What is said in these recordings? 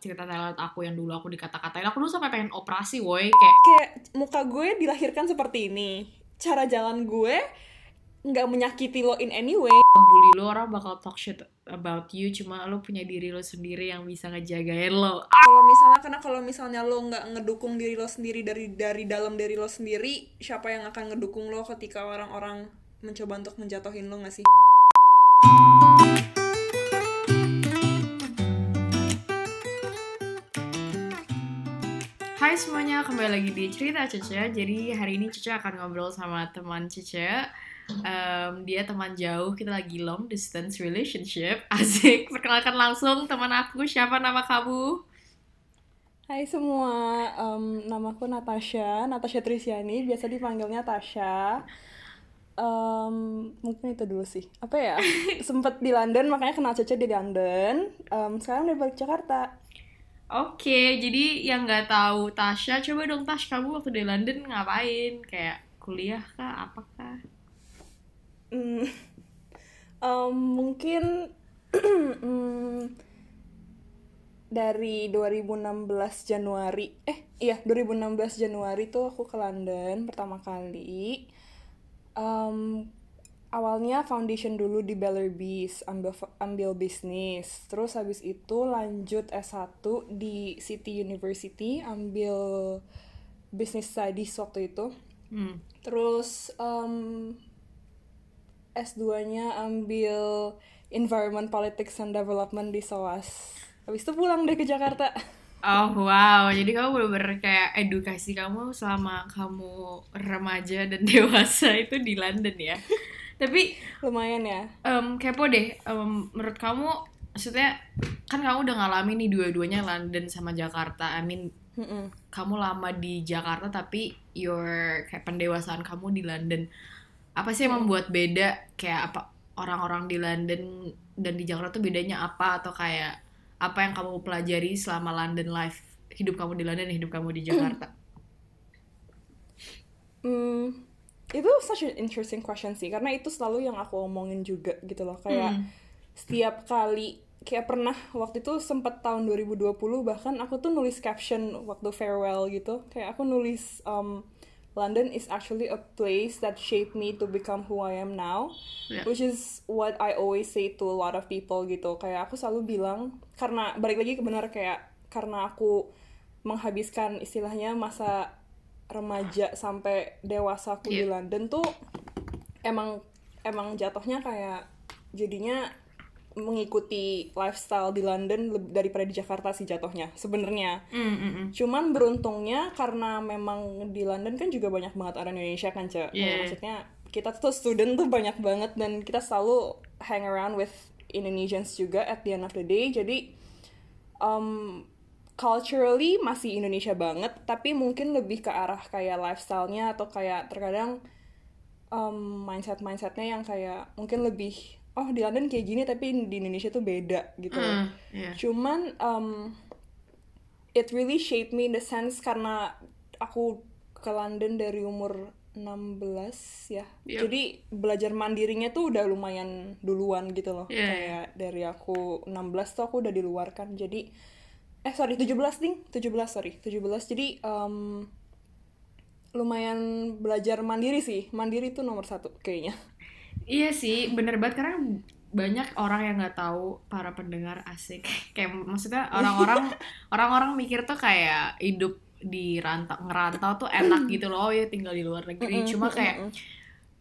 cerita talent aku yang dulu aku dikata-katain. Aku dulu sampai pengen operasi woi. Kayak kayak muka gue dilahirkan seperti ini. Cara jalan gue nggak menyakiti lo in any way. Bully lo orang bakal talk shit about you. Cuma lo punya diri lo sendiri yang bisa ngejagain lo. Kalau misalnya karena kalau misalnya lo nggak ngedukung diri lo sendiri dari dari dalam diri lo sendiri siapa yang akan ngedukung lo ketika orang-orang mencoba untuk menjatuhin lo nggak sih Hai semuanya, kembali lagi di Cerita Cece Jadi hari ini Cece akan ngobrol sama teman Cece um, Dia teman jauh, kita lagi long distance relationship Asik, perkenalkan langsung teman aku, siapa nama kamu? Hai semua, um, namaku Natasha, Natasha Trisyani, biasa dipanggilnya Tasha. Um, mungkin itu dulu sih. Apa ya? Sempet di London, makanya kenal Cece di London. Um, sekarang udah balik Jakarta. Oke, jadi yang nggak tahu Tasha, coba dong Tash, kamu waktu di London ngapain? Kayak kuliah kah, apakah? Hmm, um, mungkin hmm, dari 2016 Januari, eh iya 2016 Januari tuh aku ke London pertama kali. Um, awalnya foundation dulu di Bellerbees, ambil ambil bisnis. Terus habis itu lanjut S1 di City University, ambil business studies waktu itu. Hmm. Terus um, S2-nya ambil Environment Politics and Development di SOAS. Habis itu pulang deh ke Jakarta. Oh wow, jadi kamu bener-bener kayak edukasi kamu selama kamu remaja dan dewasa itu di London ya. Tapi Lumayan ya. um, kepo deh, um, menurut kamu, maksudnya kan kamu udah ngalamin nih dua-duanya London sama Jakarta. I mean, Mm-mm. kamu lama di Jakarta tapi your kayak pendewasaan kamu di London. Apa sih yang membuat beda kayak apa orang-orang di London dan di Jakarta tuh bedanya apa atau kayak apa yang kamu pelajari selama London life hidup kamu di London dan hidup kamu di Jakarta? Hmm, itu such an interesting question sih, karena itu selalu yang aku omongin juga gitu loh. Kayak Hmm. setiap kali, kayak pernah waktu itu sempat tahun 2020 bahkan aku tuh nulis caption waktu farewell gitu. Kayak aku nulis um, London is actually a place that shaped me to become who I am now. Ya. Which is what I always say to a lot of people gitu. Kayak aku selalu bilang karena balik lagi ke benar kayak karena aku menghabiskan istilahnya masa remaja sampai dewasa aku di Iya. London tuh emang emang jatuhnya kayak jadinya mengikuti lifestyle di London daripada di Jakarta sih jatuhnya sebenarnya. Hmm, hmm. Cuman beruntungnya karena memang di London kan juga banyak banget orang Indonesia kan, Cek. Yeah. Maksudnya kita tuh student tuh banyak banget dan kita selalu hang around with Indonesians juga at the end of the day. Jadi um, culturally masih Indonesia banget, tapi mungkin lebih ke arah kayak lifestyle-nya atau kayak terkadang um, mindset-mindsetnya yang kayak mungkin lebih oh di London kayak gini tapi di Indonesia tuh beda gitu. loh. Hmm, iya. Cuman um, it really shaped me in the sense karena aku ke London dari umur 16 ya. Yep. Jadi belajar mandirinya tuh udah lumayan duluan gitu loh. Iya, Kayak dari aku 16 tuh aku udah di luar kan. Jadi eh sorry 17 ding, 17 sorry, 17. Jadi um, lumayan belajar mandiri sih. Mandiri tuh nomor satu kayaknya. Iya sih, bener banget karena banyak orang yang nggak tahu para pendengar asik. Kayak maksudnya orang-orang orang-orang mikir tuh kayak hidup di rantau ngerantau tuh enak gitu loh, oh ya tinggal di luar negeri. Cuma kayak.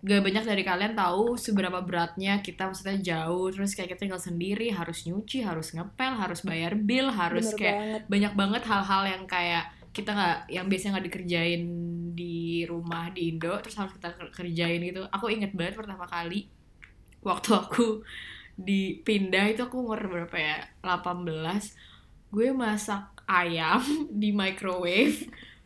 Gak banyak dari kalian tahu seberapa beratnya kita maksudnya jauh. Terus kayak kita tinggal sendiri harus nyuci harus ngepel harus bayar bill harus Bener kayak banget. banyak banget hal-hal yang kayak kita nggak yang biasanya nggak dikerjain di rumah di Indo terus harus kita ker- kerjain gitu. Aku inget banget pertama kali waktu aku dipindah itu aku umur berapa ya? 18 gue masak ayam di microwave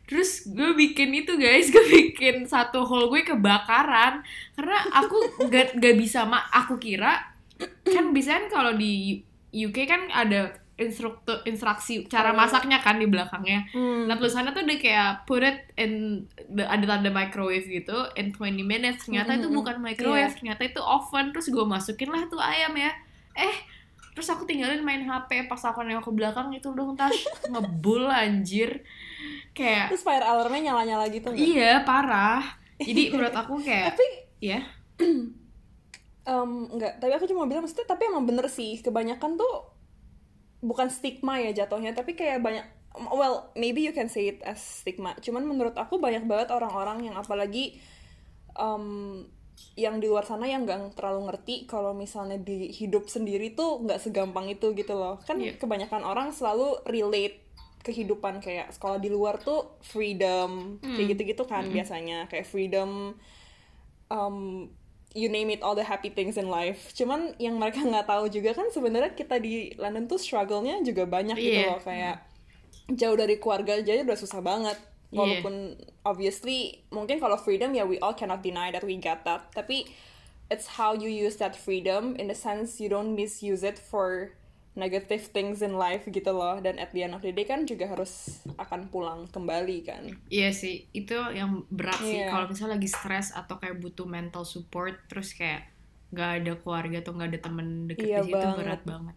terus gue bikin itu guys gue bikin satu hole gue kebakaran karena aku gak, gak bisa mak aku kira kan biasanya kalau di UK kan ada instruktur instruksi cara Oh. masaknya kan di belakangnya Hmm. Nah tulisannya tuh udah kayak put it in the, ada tanda microwave gitu in 20 minutes ternyata itu Mm-mm. bukan microwave Iya. ternyata itu oven terus gue masukin lah tuh ayam ya eh terus aku tinggalin main HP pas aku nengok ke belakang itu dong tas. Ngebul anjir. Kayak terus fire alarmnya nyala-nyala gitu nggak? iya parah. Jadi menurut aku kayak tapi ya em, enggak tapi aku cuma bilang maksudnya tapi emang bener sih kebanyakan tuh bukan stigma ya jatuhnya tapi kayak banyak well maybe you can say it as stigma. Cuman menurut aku banyak banget orang-orang yang apalagi em, yang di luar sana yang nggak terlalu ngerti kalau misalnya di hidup sendiri tuh nggak segampang itu gitu loh kan Iya. kebanyakan orang selalu relate kehidupan kayak sekolah di luar tuh freedom kayak gitu-gitu kan biasanya kayak freedom um, you name it all the happy things in life. Cuman yang mereka nggak tahu juga kan sebenarnya kita di London tuh struggle-nya juga banyak gitu Iya. loh kayak jauh dari keluarga aja udah susah banget. Iya. Walaupun obviously mungkin kalau freedom ya we all cannot deny that we get that. Tapi it's how you use that freedom in the sense you don't misuse it for negative things in life gitu loh. Dan at the end of the day kan juga harus akan pulang kembali kan. Iya sih, itu yang berat sih. Iya. Kalau misalnya lagi stres atau kayak butuh mental support, terus kayak nggak ada keluarga atau nggak ada temen deket Iya di situ berat banget.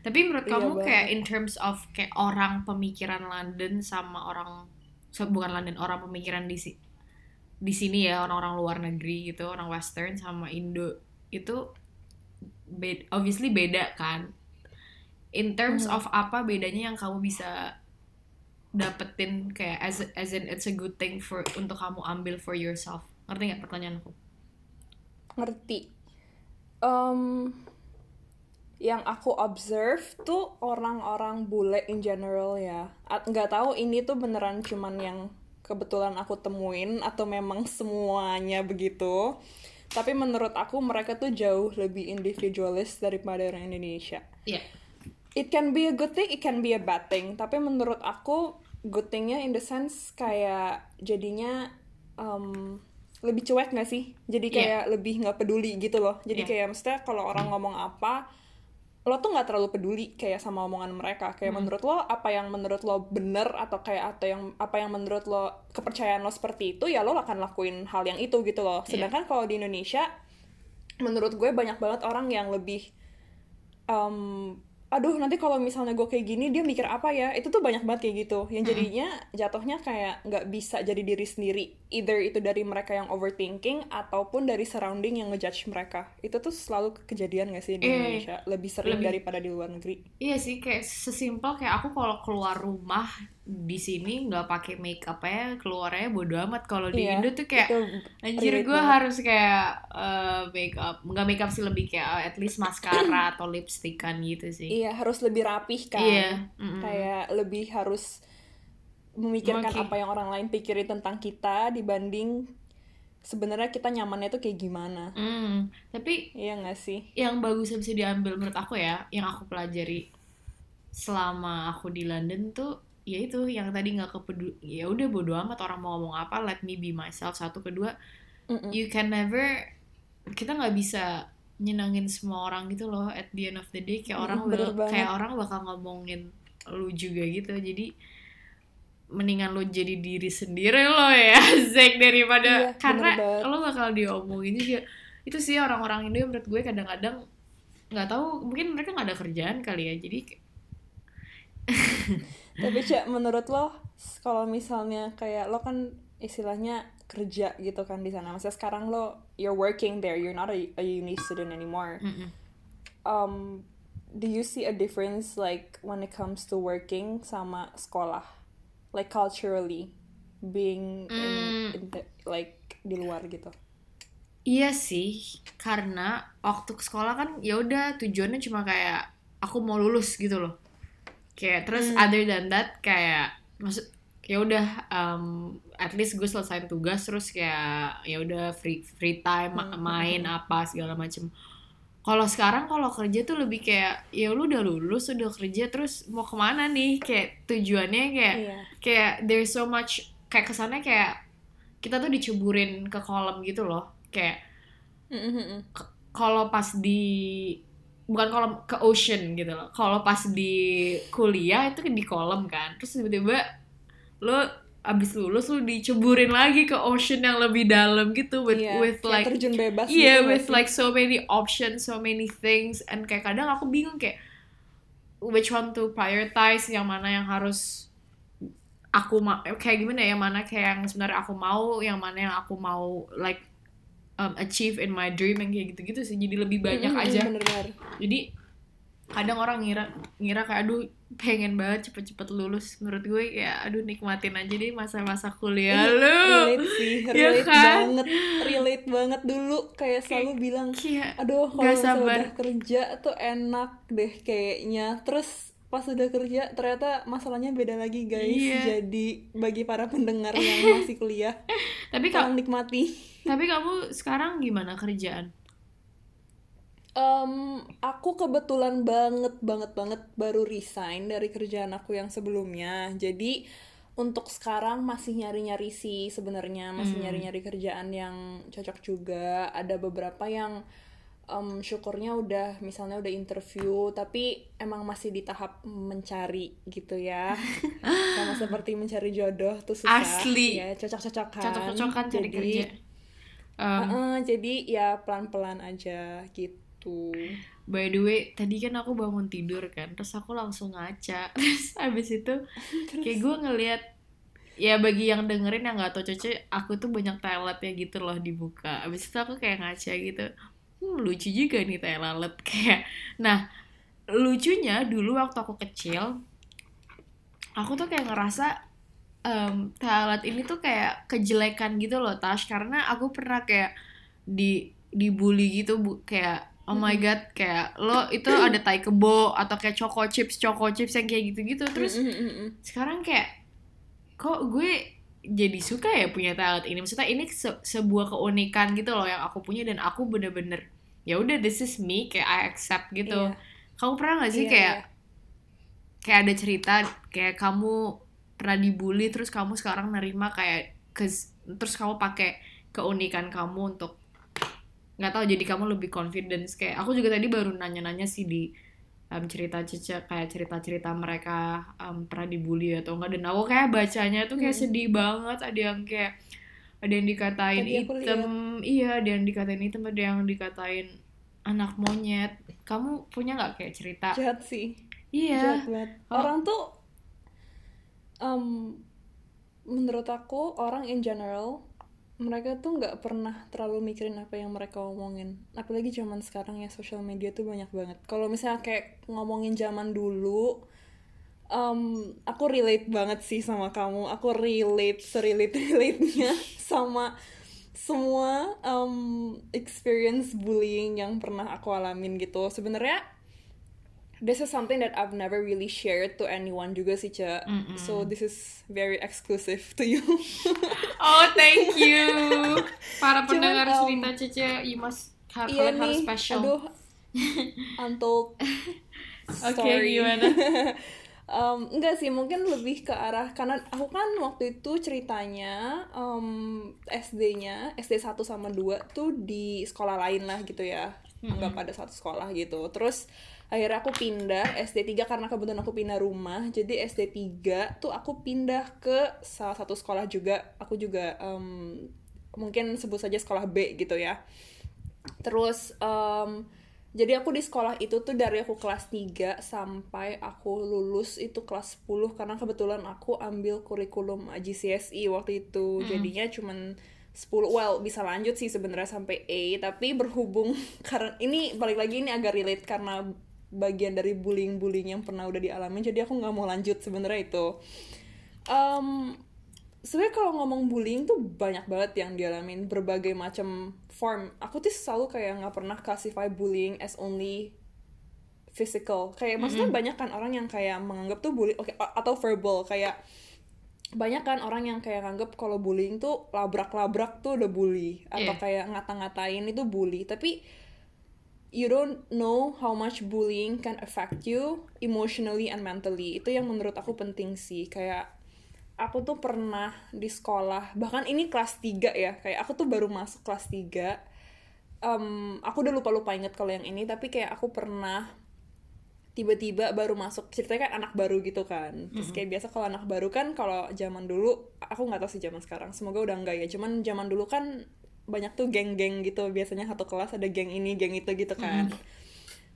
Tapi menurut Iya kamu kayak banget. in terms of kayak orang pemikiran London sama orang bukan London orang pemikiran di si, di sini ya orang-orang luar negeri gitu, orang Western sama Indo itu bed, obviously beda kan. In terms Mhm. of apa bedanya yang kamu bisa dapetin kayak as as in it's a good thing for untuk kamu ambil for yourself ngerti nggak pertanyaanku ngerti. Em, yang aku observe tuh orang-orang bule in general ya. Nggak tahu ini tuh beneran cuman yang kebetulan aku temuin atau memang semuanya begitu. Tapi menurut aku mereka tuh jauh lebih individualis daripada orang Indonesia. Iya It can be a good thing, it can be a bad thing. Tapi menurut aku good thingnya in the sense kayak jadinya um, lebih cuek gak sih? Jadi Iya. kayak lebih nggak peduli gitu loh. Jadi Iya. kayak maksudnya kalau orang ngomong apa, lo tuh nggak terlalu peduli kayak sama omongan mereka. Kayak Hmm. menurut lo apa yang menurut lo bener atau kayak atau yang apa yang menurut lo kepercayaan lo seperti itu ya lo akan lakuin hal yang itu gitu loh. Iya. Sedangkan kalau di Indonesia menurut gue banyak banget orang yang lebih um, aduh nanti kalau misalnya gue kayak gini dia mikir apa ya? Itu tuh banyak banget kayak gitu. Yang jadinya jatuhnya kayak nggak bisa jadi diri sendiri. Either itu dari mereka yang overthinking ataupun dari surrounding yang ngejudge mereka. Itu tuh selalu kejadian gak sih di iya. Indonesia? Lebih sering Lebih. daripada di luar negeri. Iya sih kayak sesimpel kayak aku kalau keluar rumah di sini nggak pakai makeup ya keluarnya bodo amat. Kalau di Iya, Indo tuh kayak Anjir gue harus kayak eh, make up Nggak make up sih lebih kayak eh, at least maskara atau lipstickan gitu sih. Iya harus lebih rapih kan. Iya, mm-mm. kayak lebih harus memikirkan Oke. apa yang orang lain pikirin tentang kita dibanding sebenarnya kita nyamannya tuh kayak gimana. Mm, Tapi iya gak sih? yang bagus bisa diambil menurut aku ya Yang aku pelajari selama aku di London tuh ya itu yang tadi nggak kepedu ya udah bodo amat orang mau ngomong apa let me be myself satu kedua Mm-mm. you can never kita nggak bisa nyenangin semua orang gitu loh at the end of the day kayak Mm, orang bakal- kayak orang bakal ngomongin lu juga gitu. Jadi mendingan lu jadi diri sendiri lo ya Zack daripada Iya, karena lo bakal diomongin juga. Itu sih orang-orang Indo yang menurut gue kadang-kadang nggak tahu mungkin mereka nggak ada kerjaan kali ya jadi Tapi Cak, menurut lo kalau misalnya kayak lo kan istilahnya kerja gitu kan di sana. Maksudnya sekarang lo you're working there, you're not a, a uni student anymore. Mm-mm. Um, do you see a difference like when it comes to working sama sekolah? Like culturally being in, Mm. in the- like di luar gitu. Iya sih, karena waktu ke sekolah kan ya udah tujuannya cuma kayak aku mau lulus gitu loh. Kayak terus Hmm. other than that kayak maksud ya udah um, at least gue selesai tugas terus kayak ya udah free free time Hmm, main apa segala macem. Kalau sekarang kalau kerja tuh lebih kayak ya lu udah lulus udah kerja terus mau ke mana nih kayak tujuannya kayak Iya. kayak there's so much kayak kesannya kayak kita tuh diceburin ke kolam gitu loh kayak Mm-mm-mm. kalau pas di bukan kolam ke ocean gitu loh. Kalau pas di kuliah itu di kolam kan. Terus tiba-tiba lo abis lulus lo diceburin lagi ke ocean yang lebih dalam gitu with Iya, with like terjun bebas iya gitu with sih? like so many options so many things. And kayak kadang aku bingung kayak which one to prioritize? Yang mana yang harus aku mau kayak gimana ya? Yang mana kayak yang sebenarnya aku mau yang mana yang aku mau like um, achieve in my dream yang kayak gitu-gitu sih. Jadi lebih banyak Mm-mm, aja. bener-bener. Jadi kadang orang ngira ngira kayak aduh pengen banget cepet-cepet lulus. Menurut gue ya aduh nikmatin aja deh masa-masa kuliah Iya, lu. relate sih Iya relate kan? banget relate banget. Dulu kayak selalu bilang Kayak, aduh kalau udah kerja tuh enak deh kayaknya. Terus pas udah kerja ternyata masalahnya beda lagi guys Iya. jadi bagi para pendengar yang masih kuliah tapi tolong nikmati tapi kamu sekarang gimana kerjaan Em, aku kebetulan banget banget banget baru resign dari kerjaan aku yang sebelumnya. Jadi untuk sekarang masih nyari-nyari sih sebenarnya masih Hmm. nyari-nyari kerjaan yang cocok juga. Ada beberapa yang em, syukurnya udah misalnya udah interview tapi emang masih di tahap mencari gitu ya. Sama seperti mencari jodoh tuh susah. Asli. Ya, cocok-cocokan. cocok-cocokan cari Jadi, kerja Um, uh-uh, jadi ya pelan-pelan aja gitu. By the way, tadi kan aku bangun tidur kan, terus aku langsung ngaca. Terus abis itu kayak gue ngeliat ya bagi yang dengerin yang nggak tau cece, aku tuh banyak talent ya gitu loh dibuka. Abis itu aku kayak ngaca gitu, hmm, lucu juga nih talent kayak. Nah lucunya dulu waktu aku kecil, aku tuh kayak ngerasa em talent ini tuh kayak kejelekan gitu loh Tash. Karena aku pernah kayak di dibully gitu bu. Kayak oh my god kayak lo itu ada tai kebo atau kayak choco chips choco chips yang kayak gitu-gitu. Terus sekarang kayak kok gue jadi suka ya punya talent ini maksudnya ini se- sebuah keunikan gitu loh yang aku punya dan aku bener-bener ya udah this is me kayak I accept gitu Iya. kamu pernah gak sih Iya, kayak iya. kayak ada cerita kayak kamu pernah dibully terus kamu sekarang nerima kayak kes- terus kamu pakai keunikan kamu untuk nggak tahu jadi kamu lebih confidence kayak aku juga tadi baru nanya-nanya sih di um, cerita Cica kayak cerita-cerita mereka um, pernah dibully atau enggak. Dan aku kayak bacanya tuh kayak Hmm. sedih banget. Ada yang kayak ada yang dikatain hitam iya ada yang dikatain hitam ada yang dikatain anak monyet. Kamu punya nggak kayak cerita? Jahat sih. Iya. Jahat Oh. orang tuh em, menurut aku orang in general mereka tuh nggak pernah terlalu mikirin apa yang mereka omongin. Apalagi zaman sekarang ya social media tuh banyak banget. Kalau misalnya kayak ngomongin zaman dulu em, aku relate banget sih sama kamu. Aku relate serelate relate nya sama semua em, experience bullying yang pernah aku alamin gitu. Sebenarnya this is something that I've never really shared to anyone juga sih Ca. Mm-mm. So this is very exclusive to you. Oh, thank you. Para Cuman, pendengar um, cerita Cece, you must ha- iya kalian harus nih, special. aduh, untold Oke, story. gimana? Um, enggak sih, mungkin lebih ke arah karena aku kan waktu itu ceritanya um, SD-nya SD 1 sama 2 tuh di sekolah lain lah gitu ya. Nggak pada satu sekolah gitu. Terus akhirnya aku pindah SD 3 karena kebetulan aku pindah rumah. Jadi SD 3 tuh aku pindah ke salah satu sekolah juga. Aku juga um, mungkin sebut saja sekolah B gitu ya. Terus em, jadi aku di sekolah itu tuh dari aku kelas 3 sampai aku lulus itu kelas 10 karena kebetulan aku ambil kurikulum GCSE waktu itu. Jadinya cuman 10 well bisa lanjut sih sebenarnya sampai A tapi berhubung karena ini balik lagi ini agak relate karena bagian dari bullying-bullying yang pernah udah dialami jadi aku nggak mau lanjut sebenarnya itu. Em, sebenarnya kalau ngomong bullying tuh banyak banget yang dialamin berbagai macam form. Aku tuh selalu kayak nggak pernah classify bullying as only physical. Kayak maksudnya banyak kan orang yang kayak menganggap tuh bullying oke a- atau verbal kayak banyak kan orang yang kayak nganggap kalau bullying tuh labrak-labrak tuh udah bully atau Iya. kayak ngata-ngatain itu bully. Tapi you don't know how much bullying can affect you emotionally and mentally. Itu yang menurut aku penting sih. Kayak aku tuh pernah di sekolah, bahkan ini kelas 3 ya. Kayak aku tuh baru masuk kelas 3. Em, aku udah lupa-lupa inget kalau yang ini, tapi kayak aku pernah tiba-tiba baru masuk ceritanya kan anak baru gitu kan terus kayak biasa kalau anak baru kan kalau zaman dulu aku nggak tahu sih zaman sekarang semoga udah enggak ya cuman zaman dulu kan banyak tuh geng-geng gitu. Biasanya satu kelas ada geng ini geng itu gitu kan.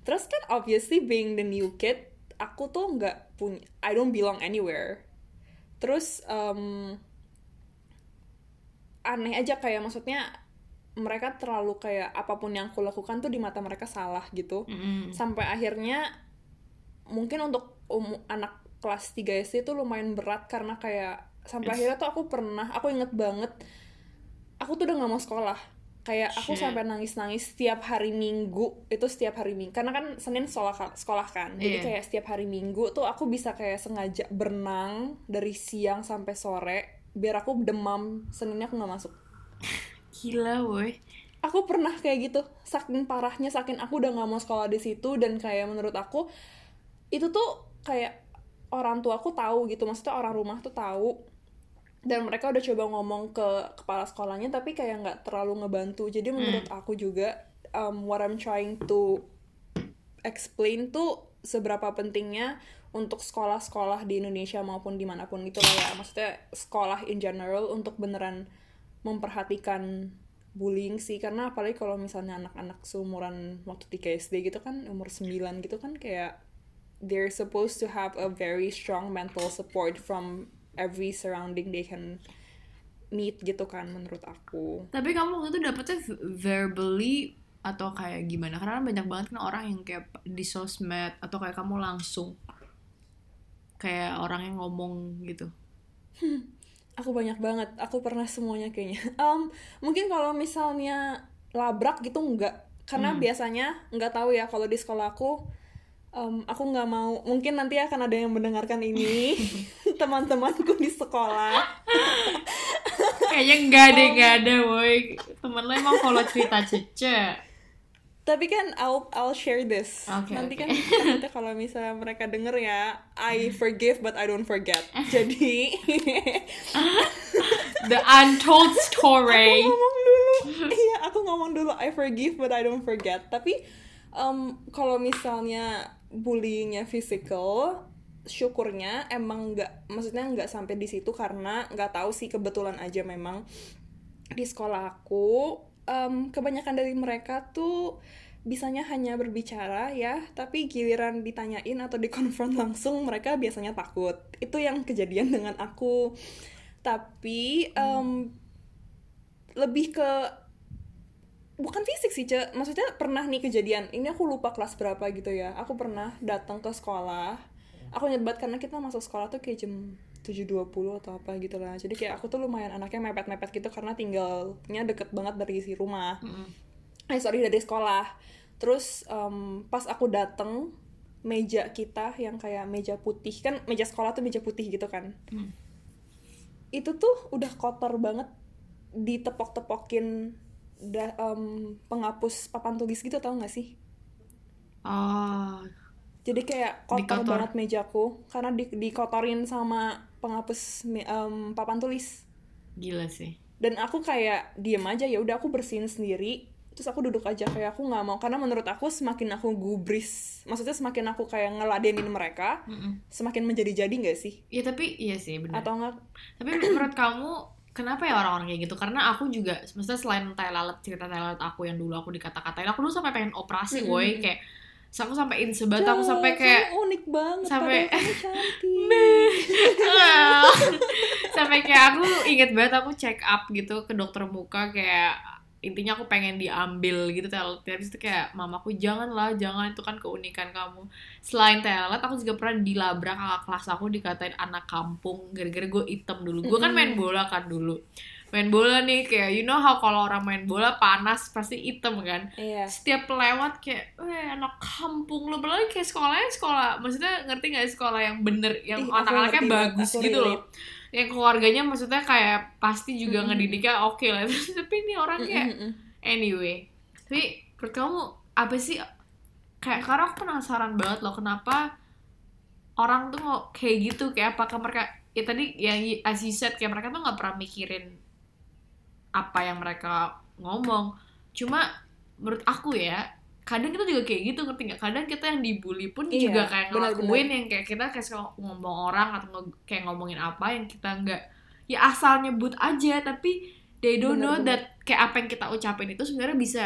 Terus kan obviously being the new kid aku tuh nggak punya I don't belong anywhere. Terus um, aneh aja kayak maksudnya mereka terlalu kayak apa pun yang aku lakukan tuh di mata mereka salah gitu. Mm-mm. sampai akhirnya mungkin untuk um, anak kelas 3 SD itu lumayan berat karena kayak sampai Yes. akhirnya tuh aku pernah aku inget banget aku tuh udah nggak mau sekolah kayak aku Shit. sampai nangis-nangis setiap hari minggu itu setiap hari minggu karena kan senin sekolah sekolah kan jadi Iya. kayak setiap hari minggu tuh aku bisa kayak sengaja berenang dari siang sampai sore biar aku demam seninnya aku nggak masuk Gila, woi. aku pernah kayak gitu saking parahnya saking aku udah nggak mau sekolah di situ dan kayak menurut aku itu tuh kayak orang tua aku tahu gitu maksudnya orang rumah tuh tahu dan mereka udah coba ngomong ke kepala sekolahnya tapi kayak nggak terlalu ngebantu. Jadi menurut aku juga um, what I'm trying to explain tuh seberapa pentingnya untuk sekolah-sekolah di Indonesia maupun di mana pun itu lah ya. Maksudnya sekolah in general untuk beneran memperhatikan bullying sih. Karena apalagi kalau misalnya anak-anak seumuran waktu 3 SD gitu kan umur 9 gitu kan kayak they're supposed to have a very strong mental support from every surrounding they can meet gitu kan menurut aku Tapi kamu waktu itu dapetnya verbally atau kayak gimana? Karena kan banyak banget kan orang yang kayak di sosmed atau kayak kamu langsung kayak orang yang ngomong gitu. aku banyak banget aku pernah semuanya kayaknya Em, mungkin kalau misalnya labrak gitu enggak karena Hmm. biasanya nggak tahu ya kalau di sekolah aku em, aku nggak mau mungkin nanti akan ada yang mendengarkan ini teman-temanku di sekolah Kayaknya enggak deh, enggak ada, woi. Temen lo emang follow cerita Cece. tapi kan I'll I'll share this Oke, nanti oke. kan nanti kalau misalnya mereka denger ya I forgive but I don't forget jadi The untold story. Aku ngomong dulu iya aku ngomong dulu I forgive but I don't forget tapi em, kalau misalnya bullyingnya physical syukurnya emang nggak maksudnya nggak sampai di situ karena nggak tahu sih kebetulan aja memang di sekolah aku em, kebanyakan dari mereka tuh bisanya hanya berbicara ya tapi giliran ditanyain atau dikonfront langsung mereka biasanya takut. Itu yang kejadian dengan aku. Tapi em, lebih ke bukan fisik sih Ce. maksudnya pernah nih kejadian ini aku lupa kelas berapa gitu ya aku pernah datang ke sekolah aku inget banget karena kita masuk sekolah tuh kayak jam 7.20 atau apa gitu lah jadi kayak aku tuh lumayan anaknya mepet-mepet gitu karena tinggalnya deket banget dari si rumah Mm-mm. eh sorry dari sekolah terus em, pas aku dateng meja kita yang kayak meja putih kan meja sekolah tuh meja putih gitu kan Hmm. itu tuh udah kotor banget ditepok-tepokin da, em, penghapus papan tulis gitu tau gak sih Oh, jadi kayak kotor Dikotor. banget mejaku karena di, dikotorin sama penghapus em, papan tulis gila sih. dan aku kayak diem aja ya udah aku bersihin sendiri terus aku duduk aja kayak aku nggak mau karena menurut aku semakin aku gubris maksudnya semakin aku kayak ngeladenin mereka Mm-mm. semakin menjadi-jadi nggak sih Ya tapi iya sih benar. atau enggak Tapi menurut kamu kenapa ya orang-orang kayak gitu? Karena aku juga, maksudnya selain tai lalat cerita tai lalat aku yang dulu aku dikata-katain, aku dulu sampai pengen operasi, Mm-mm. woi kayak so, aku sampai insebat, aku sampai kayak unik banget sampai- sampai kayak aku inget banget aku check up gitu ke dokter muka kayak intinya aku pengen diambil gitu telat habis itu kayak mamaku jangan lah jangan itu kan keunikan kamu. Selain telat aku juga pernah dilabrak kakak kelas aku dikatain anak kampung gara-gara gue item dulu. Gue kan main bola kan dulu. Main bola nih kayak you know how kalau orang main bola panas pasti item kan? Iya. Setiap lewat kayak, eh anak kampung lo apalagi kayak sekolahnya sekolah, maksudnya ngerti gak sih sekolah yang bener, yang anak-anaknya bagus gitu loh, yang keluarganya maksudnya kayak pasti juga Mm-mm. ngedidiknya oke lah, tapi ini orang kayak Mm-mm. anyway, tapi menurut kamu apa sih kayak karena aku penasaran banget loh kenapa orang tuh mau kayak gitu kayak apakah mereka ya tadi yang as you said kayak mereka tuh nggak pernah mikirin apa yang mereka ngomong cuma menurut aku ya kadang kita juga kayak gitu ngerti nggak kadang kita yang dibully pun Iya, juga kayak ngelakuin yang kayak kita kayak ngomong orang atau nge- kayak ngomongin apa yang kita nggak ya asal nyebut aja tapi they don't know Benar-benar. that kayak apa yang kita ucapin itu sebenarnya bisa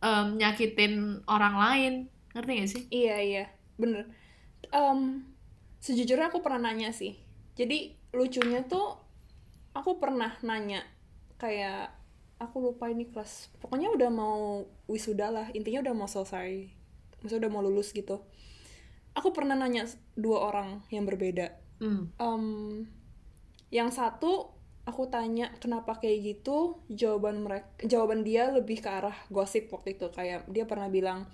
em, nyakitin orang lain ngerti gak sih Iya iya bener. um, sejujurnya aku pernah nanya sih. Jadi lucunya tuh aku pernah nanya kayak aku lupa ini kelas. Pokoknya udah mau wisuda lah. Intinya udah mau selesai. Maksudnya udah mau lulus gitu. Aku pernah nanya dua orang yang berbeda. Hmm. Um, yang satu aku tanya kenapa kayak gitu jawaban mereka jawaban dia lebih ke arah gosip waktu itu kayak dia pernah bilang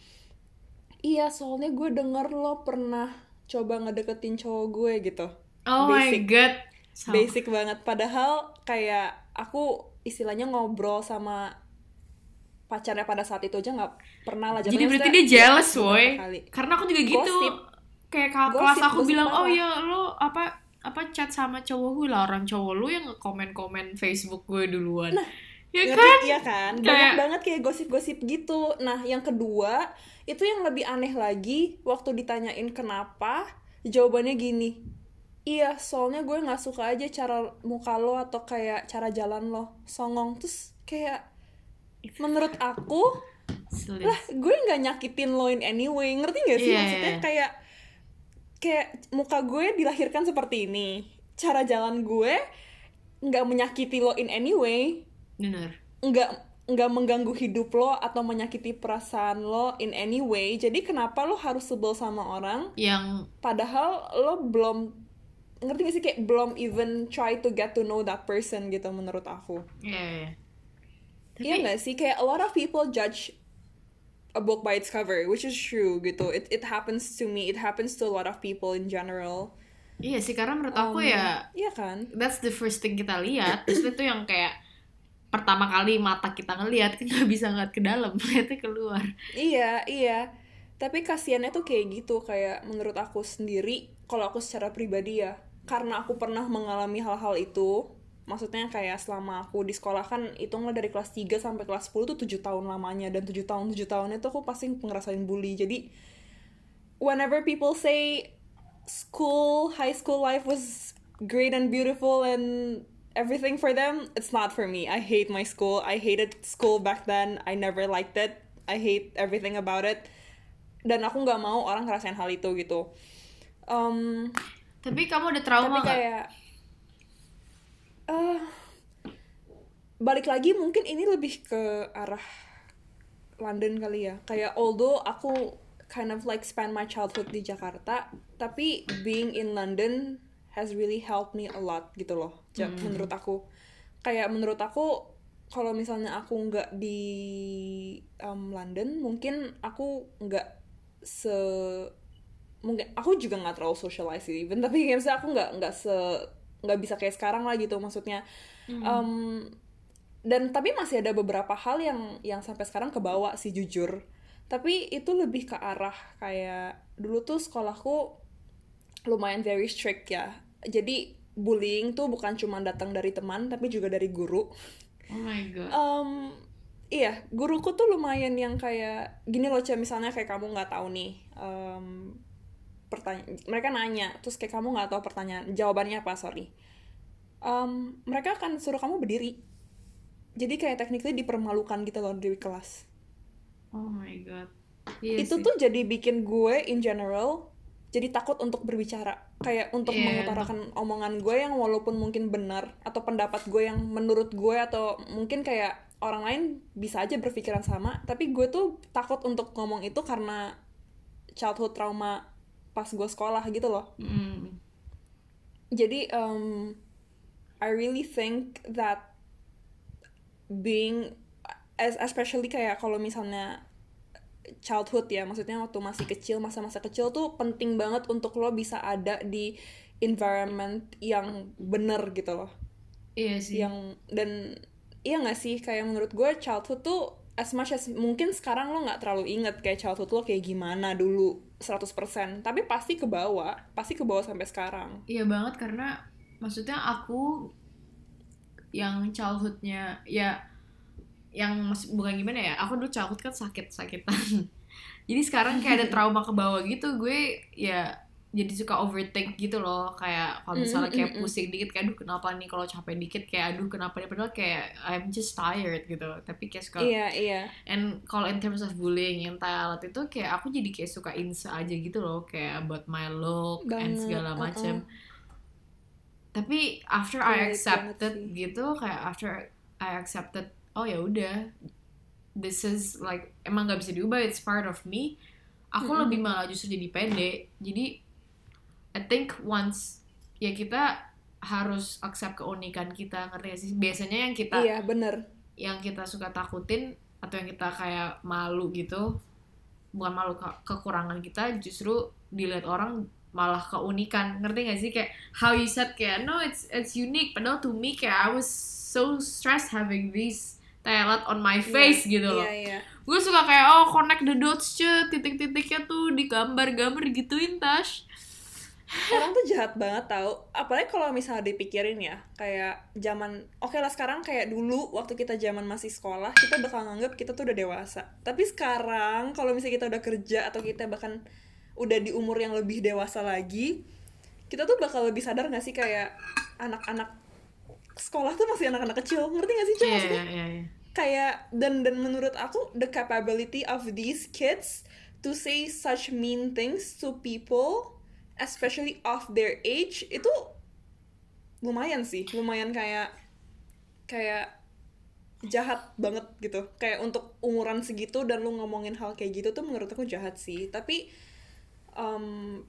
iya soalnya gue denger lo pernah coba ngedeketin cowok gue gitu Oh my Basic. god. Sama. basic banget padahal kayak aku istilahnya ngobrol sama pacarnya pada saat itu aja nggak pernah lah Jadi berarti dia jealous, beberapa woy. kali. Karena aku juga gitu. Gosip. Kayak ka- Gosip, kelas aku gosip bilang, "Oh parah." ya, lo apa apa chat sama cowok gue lah orang cowok lu yang komen-komen Facebook gue duluan." ya Ngerti? kan? Iya kan? Kayak- Banyak banget kayak gosip-gosip gitu. Nah, yang kedua, itu yang lebih aneh lagi waktu ditanyain kenapa, jawabannya gini. Iya, soalnya gue nggak suka aja cara muka lo atau kayak cara jalan lo songong. Terus kayak menurut aku, lah gue nggak nyakitin lo in anyway. Ngerti gak sih Iya, maksudnya iya. kayak kayak muka gue dilahirkan seperti ini. Cara jalan gue nggak menyakiti lo in anyway Bener. nggak nggak mengganggu hidup lo atau menyakiti perasaan lo in any way jadi kenapa lo harus sebel sama orang Yang padahal lo belum ngerti gak sih kayak belum even try to get to know that person gitu menurut aku ya ya, ya. Tapi iya nggak sih kayak a lot of people judge a book by its cover which is true gitu it it happens to me it happens to a lot of people in general iya sih karena menurut aku Um, ya iya kan that's the first thing kita lihat. Terus itu yang kayak pertama kali mata kita ngelihat nggak bisa ngeliat ke dalam, lihatnya keluar. Iya, iya. Tapi kasihannya tuh kayak gitu, kayak menurut aku sendiri, kalau aku secara pribadi ya, karena aku pernah mengalami hal-hal itu, maksudnya kayak selama aku di sekolah kan hitunglah dari kelas 3 sampai kelas 10 tuh 7 tahun lamanya dan 7 tahun 7 tahun itu aku pasti ngerasain bully. Jadi whenever people say school, high school life was great and beautiful and everything for them, it's not for me. I hate my school. I hated school back then. I never liked it. I hate everything about it. Dan aku nggak mau orang ngerasain hal itu gitu. Um, Tapi kamu ada trauma tapi kayak eh balik lagi mungkin ini lebih ke arah London kali ya. Kayak although aku kind of like spend my childhood di Jakarta tapi being in London has really helped me a lot gitu loh Ja- menurut aku. Kayak menurut aku kalau misalnya aku nggak di um, London mungkin aku nggak se mungkin aku juga nggak terlalu socialize sih even tapi kayak misalnya aku nggak nggak se nggak bisa kayak sekarang lah gitu maksudnya. Um, dan tapi masih ada beberapa hal yang yang sampai sekarang kebawa sih jujur. Tapi itu lebih ke arah kayak dulu tuh sekolahku lumayan very strict ya. Jadi bullying tuh bukan cuma datang dari teman tapi juga dari guru. Oh my god. um, iya guruku tuh lumayan yang kayak gini loh Cia, misalnya kayak kamu nggak tahu nih um, pertanyaan mereka nanya terus kayak kamu nggak tahu pertanyaan jawabannya apa sorry. Um, mereka akan suruh kamu berdiri. Jadi kayak technically dipermalukan gitu loh di kelas. Oh my god. Iya itu sih. tuh jadi bikin gue in general jadi takut untuk berbicara. Kayak untuk Iya, mengutarakan omongan gue yang walaupun mungkin benar atau pendapat gue yang menurut gue atau mungkin kayak orang lain bisa aja berpikiran sama. Tapi gue tuh takut untuk ngomong itu karena childhood trauma pas gue sekolah gitu loh Mm. jadi um, I really think that being as especially kayak kalau misalnya childhood ya maksudnya waktu masih kecil masa-masa kecil tuh penting banget untuk lo bisa ada di environment yang bener gitu loh Iya sih. yang dan iya nggak sih kayak menurut gue childhood tuh as much as mungkin sekarang lo nggak terlalu inget kayak childhood lo kayak gimana dulu 100% tapi pasti ke bawah pasti ke bawah sampai sekarang. Iya banget karena maksudnya aku yang childhoodnya ya yang mas- bukan gimana ya aku dulu childhood kan sakit sakitan jadi sekarang kayak ada trauma ke bawah gitu gue ya jadi suka overthink gitu loh. Kayak kalau misalnya Mm, kayak mm, mm. pusing dikit kayak aduh kenapa nih kalau capek dikit? Kayak aduh kenapa nih? Padahal kayak I'm just tired gitu. Tapi kayak suka Iya, iya. and kalau in terms of bullying yang Thailand itu kayak aku jadi kayak suka insa aja gitu loh. Kayak about my look and Banget, segala uh-uh. macam tapi after I Relate accepted gitu kayak after I accepted oh ya udah. This is like emang nggak bisa diubah. It's part of me. Aku Mm-mm. lebih malah justru jadi pede jadi I think once ya kita harus accept keunikan kita ngerti gak sih? Biasanya yang kita Iya, bener. yang kita suka takutin atau yang kita kayak malu gitu bukan malu ke- kekurangan kita justru dilihat orang malah keunikan. Ngerti gak sih? Kayak how you said kayak no it's it's unique. Padahal to me kayak I was so stressed having this talent on my face Iya, gitu loh. Iya, iya. gue suka kayak oh connect the dots cuy titik-titiknya tuh digambar-gambar gituin Tash Orang tuh jahat banget tau. Apalagi kalau misalnya dipikirin ya Kayak zaman Oke lah sekarang kayak dulu Waktu kita zaman masih sekolah Kita bakal nganggap kita tuh udah dewasa. Tapi sekarang Kalau misalnya kita udah kerja Atau kita bahkan Udah di umur yang lebih dewasa lagi Kita tuh bakal lebih sadar gak sih Kayak Anak-anak Sekolah tuh masih anak-anak kecil? Ngerti gak sih Cuma maksudnya? iya iya. Kayak dan dan menurut aku the capability of these kids to say such mean things to people especially of their age itu lumayan sih. Lumayan kayak kayak jahat banget gitu. Kayak untuk umuran segitu dan lu ngomongin hal kayak gitu tuh menurut aku jahat sih. Tapi um,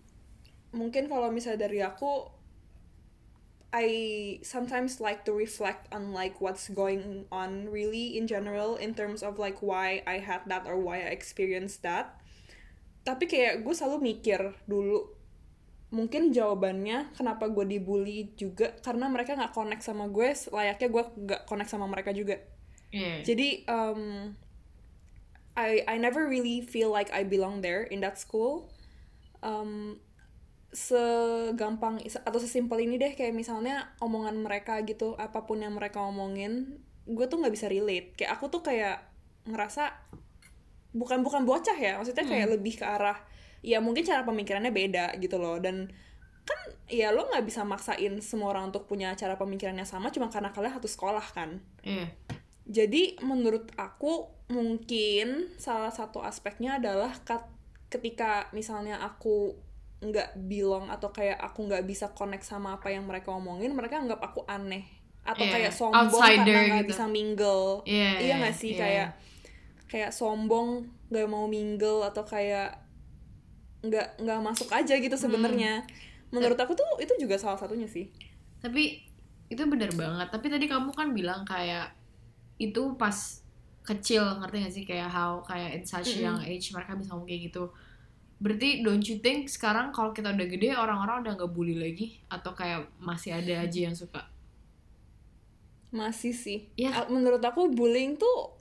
mungkin kalau misalnya dari aku I sometimes like to reflect on like what's going on really in general in terms of like why I had that or why I experienced that. Tapi kayak gue selalu mikir dulu mungkin jawabannya kenapa gue dibully juga karena mereka nggak connect sama gue layaknya gue nggak connect sama mereka juga. iya Jadi um, I I never really feel like I belong there in that school. Um, segampang atau sesimpel ini deh kayak misalnya omongan mereka gitu apa pun yang mereka omongin gue tuh nggak bisa relate kayak aku tuh kayak ngerasa bukan bukan bocah ya maksudnya kayak lebih ke arah ya mungkin cara pemikirannya beda gitu loh dan kan ya lo nggak bisa maksain semua orang untuk punya cara pemikirannya sama cuma karena kalian satu sekolah kan iya jadi menurut aku mungkin salah satu aspeknya adalah ketika misalnya aku nggak bilang atau kayak aku nggak bisa connect sama apa yang mereka omongin, mereka anggap aku aneh atau Iya, kayak sombong outsider karena nggak gitu. bisa mingle. Iya, iya nggak sih iya. kayak kayak sombong nggak mau mingle atau kayak nggak nggak masuk aja gitu Hmm. sebenarnya. Menurut aku tuh itu juga salah satunya sih. tapi itu bener banget tapi tadi kamu kan bilang kayak itu pas kecil ngerti gak sih kayak how kayak in such Mm-mm. young age mereka bisa ngomong kayak gitu berarti don't you think sekarang kalau kita udah gede orang-orang udah nggak bully lagi atau kayak masih ada aja yang suka Masih sih. Iya. A- Menurut aku bullying tuh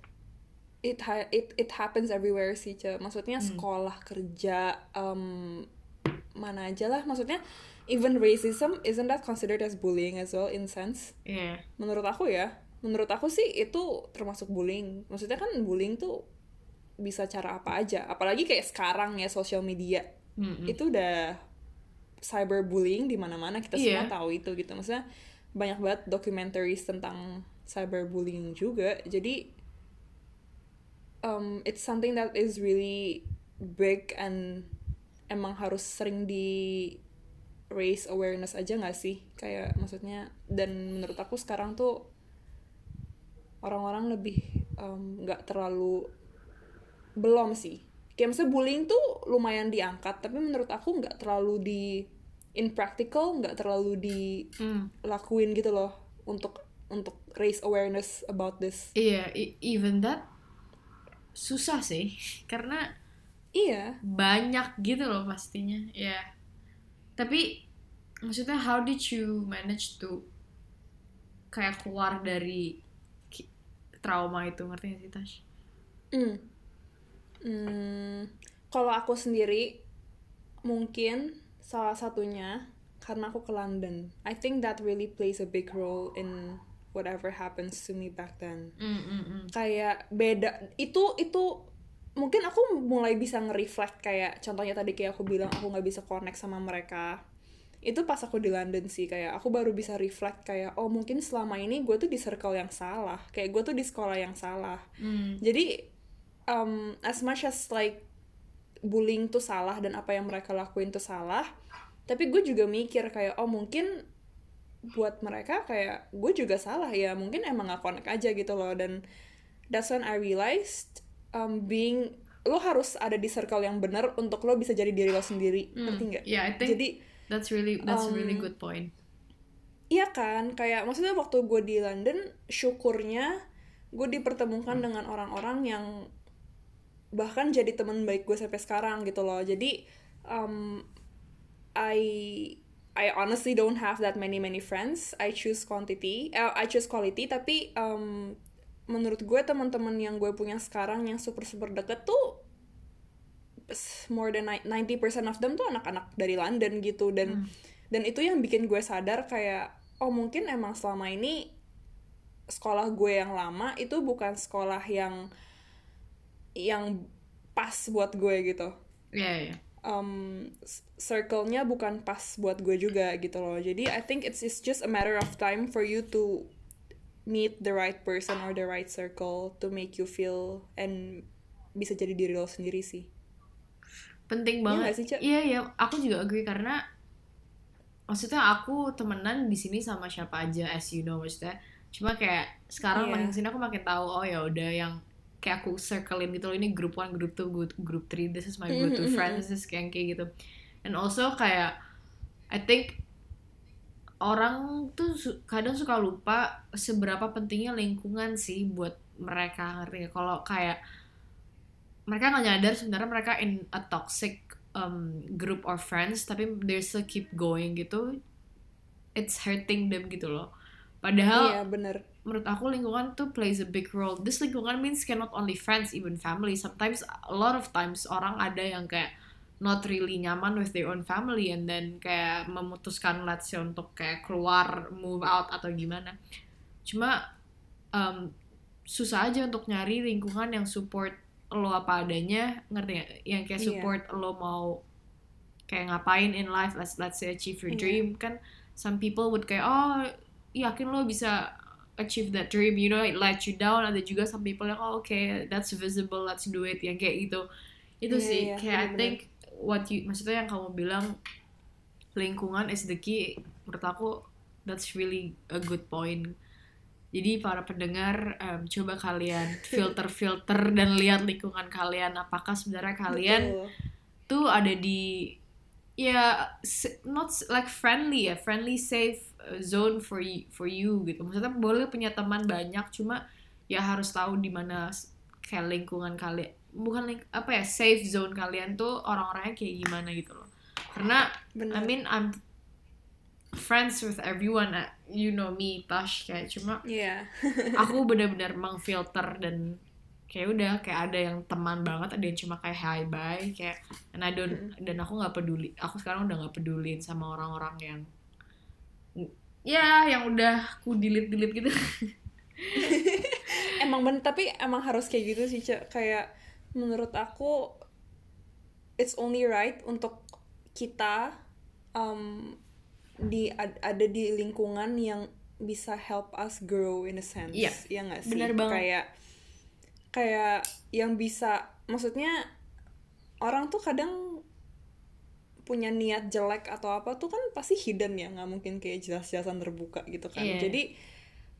it ha- it it happens everywhere sih, Ce. Maksudnya Hmm. sekolah, kerja, um, mana aja lah. Maksudnya even racism isn't that considered as bullying as well in sense? Iya Menurut aku ya. Menurut aku sih itu termasuk bullying. Maksudnya kan bullying tuh bisa cara apa aja. Apalagi kayak sekarang ya social media. Mm-mm. Itu udah cyberbullying di mana-mana kita Iya. semua tahu itu gitu. Maksudnya banyak banget documentaries tentang cyberbullying juga. Jadi um, it's something that is really big and emang harus sering di raise awareness aja nggak sih? Kayak maksudnya dan menurut aku sekarang tuh orang-orang lebih um, nggak terlalu belum sih kayak misalnya bullying tuh lumayan diangkat tapi menurut aku nggak terlalu di in practical nggak terlalu Mm. dilakuin gitu loh untuk untuk raise awareness about this iya e- even that susah sih karena iya banyak gitu loh pastinya ya tapi maksudnya how did you manage to kayak keluar dari trauma itu ngerti gak sih Tash? Hmm. Hmm, kalau aku sendiri mungkin salah satunya karena aku ke London. I think that really plays a big role in whatever happens to me back then. Mm, mm, mm. Kayak beda itu itu mungkin aku mulai bisa nge-reflect kayak contohnya tadi kayak aku bilang aku nggak bisa connect sama mereka itu pas aku di London sih kayak aku baru bisa reflect kayak oh mungkin selama ini gue tuh di circle yang salah kayak gue tuh di sekolah yang salah Hmm. jadi um, as much as like bullying tuh salah dan apa yang mereka lakuin tuh salah tapi gue juga mikir kayak oh mungkin buat mereka kayak gue juga salah ya mungkin emang gak connect aja gitu loh. Dan that's when I realized um, being lo harus ada di circle yang benar untuk lo bisa jadi diri lo sendiri. Ngerti nggak? Yeah, I think jadi that's really that's a really um, good point. Iya kan, kayak maksudnya waktu gue di London, syukurnya gue dipertemukan dengan orang-orang yang bahkan jadi teman baik gue sampai sekarang gitu loh. Jadi um, I I honestly don't have that many many friends. I choose quantity, eh, I choose quality. Tapi um, menurut gue teman-teman yang gue punya sekarang yang super super deket tuh more than ni- 90% of them tuh anak-anak dari London gitu dan dan itu yang bikin gue sadar kayak oh mungkin emang selama ini sekolah gue yang lama itu bukan sekolah yang yang pas buat gue gitu Yeah, yeah. Um, circle-nya bukan pas buat gue juga gitu loh jadi I think it's it's just a matter of time for you to meet the right person or the right circle to make you feel and bisa jadi diri lo sendiri sih penting Iya banget. nggak sih, Cak? Iya, iya, aku juga agree karena maksudnya aku temenan di sini sama siapa aja as you know maksudnya. Cuma kayak sekarang Iya. makin sini aku makin tahu oh ya udah yang kayak aku circlein gitu loh. Ini group one, group two, group, group three, this is my to Mhm, mhm, friends, this is kayak kayak gitu. And also kayak I think orang tuh su- kadang suka lupa seberapa pentingnya lingkungan sih buat mereka ngerti kalau kayak mereka nggak nyadar sebenarnya mereka in a toxic um, group or friends tapi they still keep going gitu. It's hurting them gitu loh padahal iya bener. menurut aku lingkungan tuh plays a big role. This lingkungan means cannot only friends even family. Sometimes a lot of times orang ada yang kayak not really nyaman with their own family and then kayak memutuskan let's say untuk kayak keluar move out atau gimana. Cuma um, susah aja untuk nyari lingkungan yang support lo apa adanya ngerti nggak? Yang kayak Iya. support lo mau kayak ngapain in life let's let's say achieve your Iya. dream. Kan some people would kayak oh yakin lo bisa achieve that dream you know it let you down ada juga some people yang oh okay that's visible let's do it yang kayak gitu itu Iya, sih iya, kayak I bener-bener. think what you maksudnya yang kamu bilang lingkungan is the key menurut aku that's really a good point jadi para pendengar em, coba kalian filter-filter dan lihat lingkungan kalian apakah sebenarnya kalian Betul. tuh ada di ya not like friendly ya friendly safe zone for you, for you gitu. Maksudnya boleh punya teman banyak cuma ya harus tahu di mana kayak lingkungan kalian bukan ling- apa ya safe zone kalian tuh orang-orangnya kayak gimana gitu loh. Karena bener. I mean I'm friends with everyone uh, you know me Tash kayak cuma Iya. aku benar-benar mengfilter dan kayak udah kayak ada yang teman banget ada yang cuma kayak hi bye kayak and I don't dan aku nggak peduli aku sekarang udah nggak pedulin sama orang-orang yang ya yang udah ku delete delete gitu emang bener tapi emang harus kayak gitu sih Cek. kayak menurut aku it's only right untuk kita um, di ad- ada di lingkungan yang bisa help us grow in a sense Iya, ya nggak sih bener banget. kayak kayak yang bisa maksudnya orang tuh kadang punya niat jelek atau apa tuh kan pasti hidden ya nggak mungkin kayak jelas-jelasan terbuka gitu kan Iya. jadi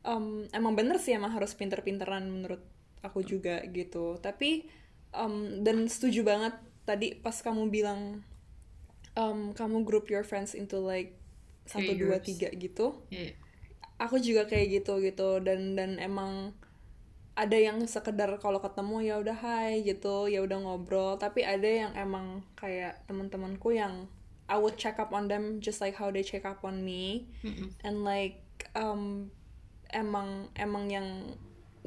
em, emang bener sih emang harus pinter-pinteran menurut aku juga gitu tapi em, dan setuju banget tadi pas kamu bilang em, kamu group your friends into like satu dua tiga gitu Iya. aku juga kayak gitu gitu dan dan emang ada yang sekedar kalau ketemu ya udah hai gitu ya udah ngobrol. Tapi ada yang emang kayak teman-temanku yang I would check up on them just like how they check up on me. Mm-mm. and like um emang emang yang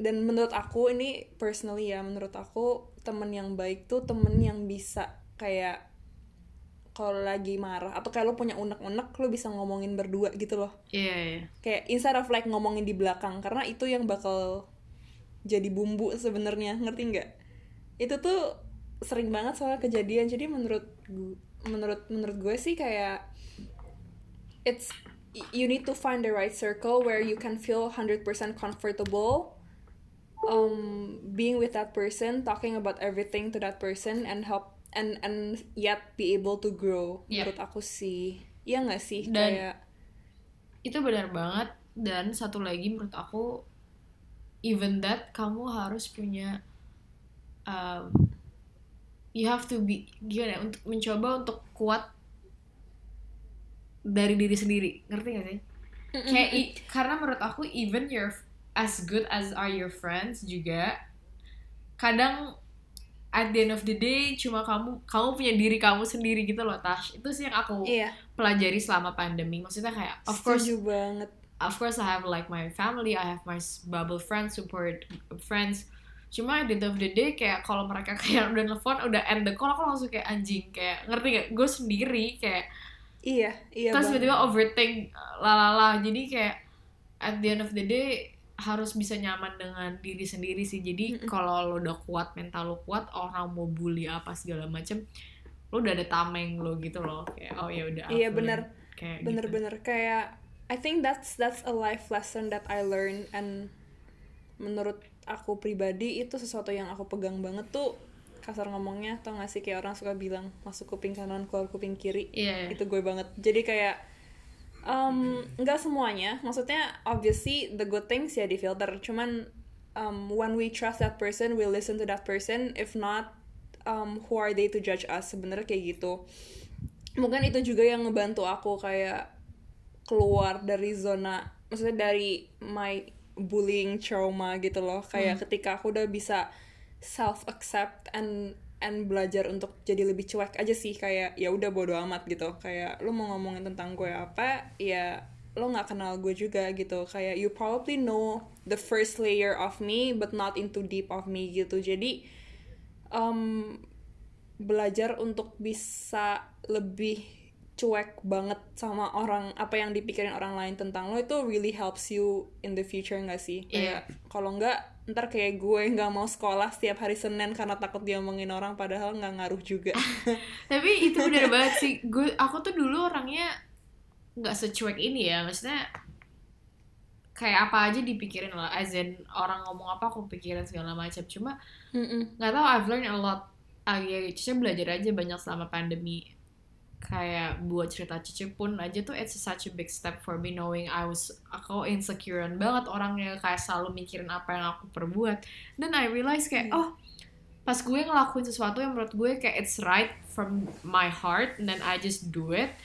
dan menurut aku ini personally ya menurut aku temen yang baik tuh temen yang bisa kayak kalau lagi marah atau kayak lo punya unek-unek lo bisa ngomongin berdua gitu loh. Iya iya. Kayak instead of like ngomongin di belakang karena itu yang bakal jadi bumbu sebenarnya ngerti nggak? Itu tuh sering banget soal kejadian. Jadi menurut menurut menurut gue sih kayak it's you need to find the right circle where you can feel 100% comfortable um being with that person talking about everything to that person and help and and yet be able to grow Yep. menurut aku sih. Iya nggak sih? Dan- kayak itu benar banget. Dan satu lagi menurut aku even that kamu harus punya um, you have to be gimana ya, untuk mencoba untuk kuat dari diri sendiri. Ngerti gak sih? Kayak i- karena menurut aku even you're as good as are your friends juga kadang at the end of the day cuma kamu kamu punya diri kamu sendiri gitu loh Tash. Itu sih yang aku iya. pelajari selama pandemi. Maksudnya kayak of course setuju banget of course I have like my family, I have my bubble friends, support friends. Cuma at the end of the day kayak kalau mereka kayak udah nelfon, udah end the call, aku langsung kayak anjing kayak ngerti gak? Gue sendiri kayak iya iya terus tiba-tiba overthink lalala. Jadi kayak at the end of the day harus bisa nyaman dengan diri sendiri sih. Jadi kalau lo udah kuat, mental lo kuat, orang mau bully apa segala macem, lo udah ada tameng lo gitu loh. Kayak oh ya udah. Iya, bener. Kayak gitu. bener-bener kayak I think that's that's a life lesson that I learned and menurut aku pribadi itu sesuatu yang aku pegang banget tuh. Kasar ngomongnya tau gak sih? Kayak orang suka bilang masuk kuping kanan keluar kuping kiri. Iya. itu gue banget. Jadi kayak um, nggak semuanya. Maksudnya obviously the good things ya di filter. Cuman um, when we trust that person we listen to that person. If not um, who are they to judge us? Sebenarnya kayak gitu. Mungkin itu juga yang ngebantu aku kayak keluar dari zona maksudnya dari my bullying trauma gitu loh. Kayak ketika aku udah bisa self accept and and belajar untuk jadi lebih cuek aja sih. Kayak ya udah bodo amat gitu. Kayak lu mau ngomongin tentang gue apa ya lo nggak kenal gue juga gitu. Kayak you probably know the first layer of me but not into deep of me gitu. Jadi um, belajar untuk bisa lebih cuek banget sama orang apa yang dipikirin orang lain tentang lo itu really helps you in the future nggak sih? Kayak kalau nggak ntar kayak gue nggak mau sekolah setiap hari senin karena takut diomongin orang padahal nggak ngaruh juga. Tapi itu bener banget sih. Gue aku tuh dulu orangnya nggak secuek ini ya. Maksudnya kayak apa aja dipikirin lah. As in orang ngomong apa aku pikirin segala macam. Cuma nggak tahu I've learned a lot. Ah, ya belajar aja banyak selama pandemi kayak buat cerita Cici pun aja tuh it's such a big step for me knowing I was aku insecurean banget orangnya kayak selalu mikirin apa yang aku perbuat. Dan I realize kayak oh pas gue ngelakuin sesuatu yang menurut gue kayak it's right from my heart and then I just do it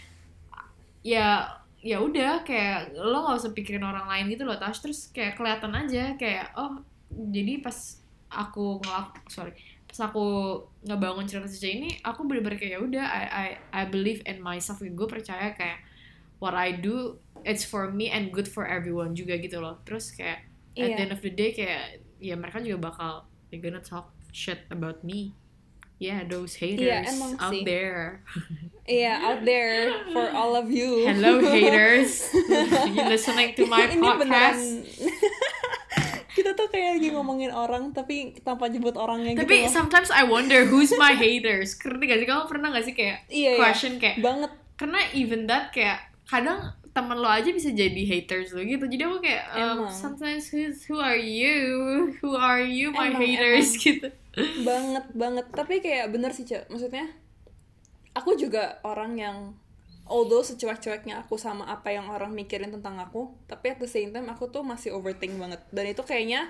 ya ya udah kayak lo nggak usah pikirin orang lain gitu loh Tash. Terus kayak kelihatan aja kayak oh jadi pas aku ngelak sorry pas aku ngebangun cerita Cici ini aku bener-bener kayak ya udah I, I I believe in myself gue percaya kayak what I do it's for me and good for everyone juga gitu loh terus kayak at the Iya. end of the day kayak ya mereka juga bakal they gonna talk shit about me yeah those haters Iya, emang out sih. there Iya, out there for all of you. hello haters you listening to my podcast kita tuh kayak lagi ngomongin orang tapi tanpa nyebut orangnya tapi gitu loh. sometimes I wonder who's my haters? Ngerti gak sih? Kamu pernah gak sih kayak Iya, iya. question kayak banget. Karena even that kayak kadang teman lo aja bisa jadi haters lo gitu. Jadi aku kayak um, Emang. sometimes who's, who are you? Who are you my Emang, haters? emang. gitu. Banget banget. Tapi kayak bener sih cek maksudnya aku juga orang yang although secuek-cueknya aku sama apa yang orang mikirin tentang aku tapi at the same time aku tuh masih overthink banget. Dan itu kayaknya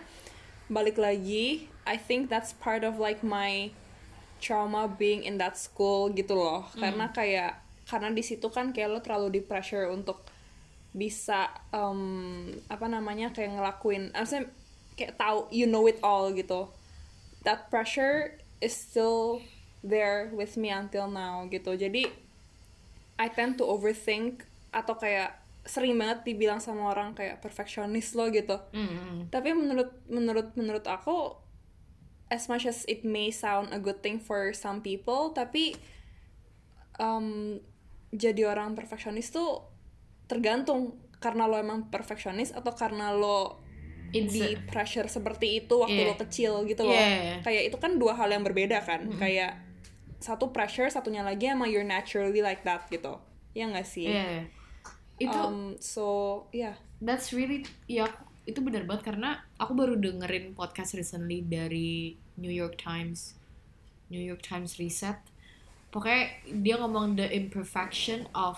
balik lagi I think that's part of like my trauma being in that school gitu loh. Karena kayak karena di situ kan kayak lo terlalu di pressure untuk bisa um, apa namanya kayak ngelakuin maksudnya kayak tahu you know it all gitu. That pressure is still there with me until now gitu. Jadi I tend to overthink atau kayak sering banget dibilang sama orang kayak perfectionist lo gitu Mm-mm. tapi menurut menurut menurut aku as much as it may sound a good thing for some people tapi um, jadi orang perfeksionis tuh tergantung karena lo emang perfeksionis atau karena lo It's di a- pressure seperti itu waktu Iya. lo kecil gitu loh. Yeah. Kayak itu kan dua hal yang berbeda kan. Kayak satu pressure, satunya lagi emang you're naturally like that gitu. Ya nggak sih? yeah. itu Um, so yeah. that's really ya itu benar banget karena aku baru dengerin podcast recently dari New York Times New York Times Reset pokoknya dia ngomong the imperfection of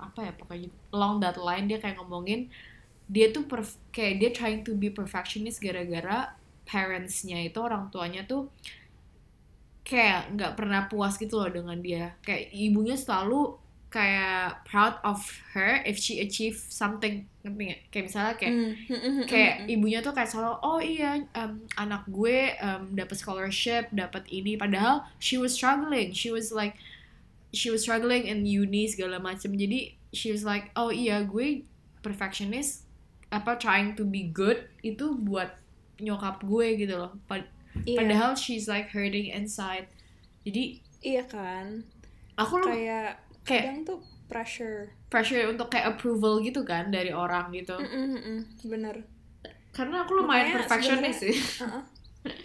apa ya pokoknya along that line dia kayak ngomongin dia tuh perf- kayak dia trying to be perfectionist gara-gara parentsnya itu orang tuanya tuh kayak nggak pernah puas gitu loh dengan dia. Kayak ibunya selalu kayak proud of her if she achieve something. Ngerti nggak? kayak misalnya kayak Mm. kayak ibunya tuh kayak selalu oh iya em, anak gue em, dapat scholarship dapat ini. Padahal she was struggling. She was like she was struggling in uni segala macam jadi she was like oh iya gue perfectionist apa trying to be good itu buat nyokap gue gitu loh Iya. padahal she's like hurting inside jadi Iya kan. aku Kayak kayak kadang tuh pressure. pressure untuk kayak approval gitu kan dari orang gitu Mm-mm-mm, Bener. karena aku lumayan perfectionist sih Uh-uh.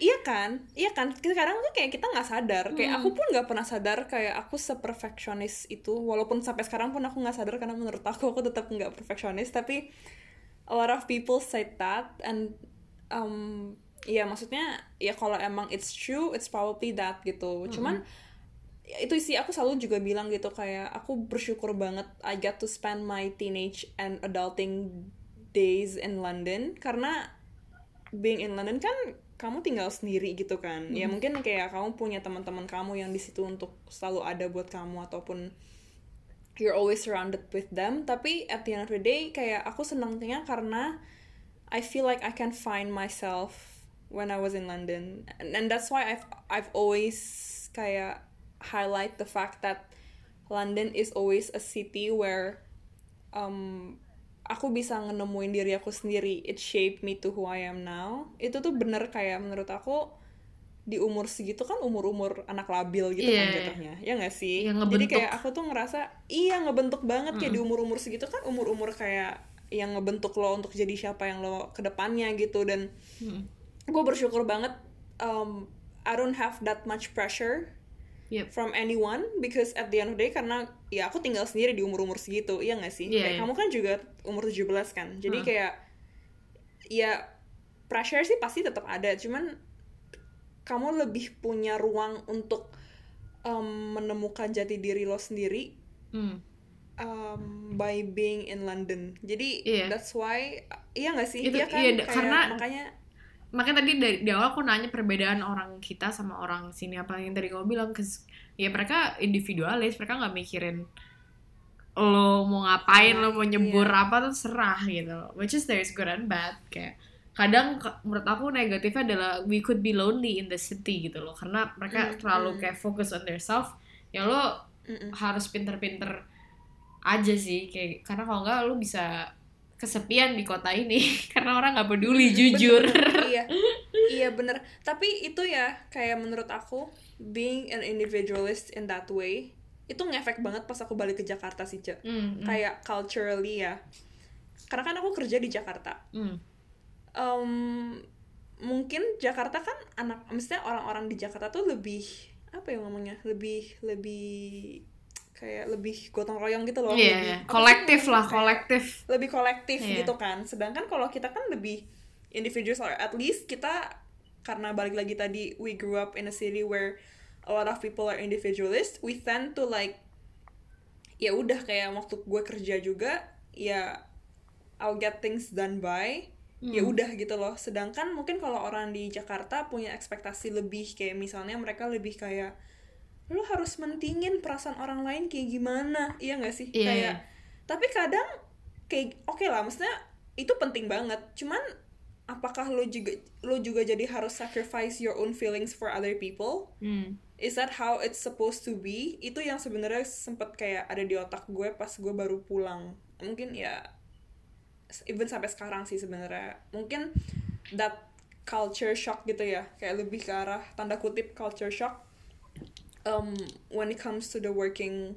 iya kan, iya kan. Kadang tuh kayak kita nggak sadar. Kayak Hmm. aku pun nggak pernah sadar kayak aku seperfeksionis itu. Walaupun sampai sekarang pun aku nggak sadar karena menurut aku aku tetap nggak perfeksionis. Tapi a lot of people said that and um, ya maksudnya ya kalau emang it's true, it's probably that gitu. Cuman ya itu sih aku selalu juga bilang gitu kayak aku bersyukur banget I get to spend my teenage and adulting days in London. Karena being in London kan kamu tinggal sendiri gitu kan. Ya mungkin kayak kamu punya teman-teman kamu yang di situ untuk selalu ada buat kamu ataupun you're always surrounded with them. Tapi at the end of the day kayak aku senangnya karena I feel like I can find myself when I was in London. And, and that's why I've I've always kayak highlight the fact that London is always a city where um, aku bisa nemuin diri aku sendiri. It shaped me to who I am now. Itu tuh bener kayak menurut aku di umur segitu kan umur-umur anak labil gitu kan Iya. jatuhnya. Ya nggak sih? Yang jadi kayak aku tuh ngerasa iya ngebentuk banget kayak di umur-umur segitu kan umur-umur kayak yang ngebentuk lo untuk jadi siapa yang lo ke depannya gitu. Dan Hmm. Gue bersyukur banget um, I don't have that much pressure Yep. from anyone because at the end of the day karena ya aku tinggal sendiri di umur-umur segitu iya gak sih Iya, kayak iya. kamu kan juga umur 17 kan jadi Hmm. kayak ya pressure sih pasti tetap ada cuman kamu lebih punya ruang untuk um, menemukan jati diri lo sendiri Hmm. um, by being in London jadi Iya. that's why iya gak sih Itu- iya kan iya, Kayak karena- makanya makanya tadi dari di awal aku nanya perbedaan orang kita sama orang sini apa yang tadi kamu bilang kes ya mereka individualis mereka nggak mikirin lo mau ngapain lo mau nyebur Iya. apa tuh serah gitu which is there's good and bad kayak kadang menurut aku negatifnya adalah we could be lonely in the city gitu loh karena mereka Mm, terlalu mm. kayak fokus on their self ya lo Mm-mm. harus pinter-pinter aja sih kayak karena kalau nggak lo bisa kesepian di kota ini karena orang nggak peduli jujur. Bener-bener, iya. Iya bener. Tapi itu ya kayak menurut aku being an individualist in that way itu ngefek banget pas aku balik ke Jakarta sih cek Hmm, hmm, kayak culturally ya. Karena kan aku kerja di Jakarta. Hmm. Em, mungkin Jakarta kan anak maksudnya orang-orang di Jakarta tuh lebih apa ya ngomongnya? Lebih lebih kayak lebih gotong royong gitu loh Iya, lebih- sih kolektif lah, Kayak- kolektif. lebih kolektif Iya. gitu kan sedangkan kalau kita kan lebih individual or at least kita karena balik lagi tadi we grew up in a city where a lot of people are individualist we tend to like ya udah kayak waktu gue kerja juga ya I'll get things done by ya Hmm. udah gitu loh sedangkan mungkin kalau orang di Jakarta punya ekspektasi lebih kayak misalnya mereka lebih kayak lu harus mentingin perasaan orang lain kayak gimana iya gak sih? Iya, kayak iya. tapi kadang kayak oke lah maksudnya itu penting banget. Cuman apakah lo juga lo juga jadi harus sacrifice your own feelings for other people? Hmm. is that how it's supposed to be? Itu yang sebenarnya sempet kayak ada di otak gue pas gue baru pulang. Mungkin ya even sampai sekarang sih sebenarnya. Mungkin that culture shock gitu ya. Kayak lebih ke arah tanda kutip culture shock um, when it comes to the working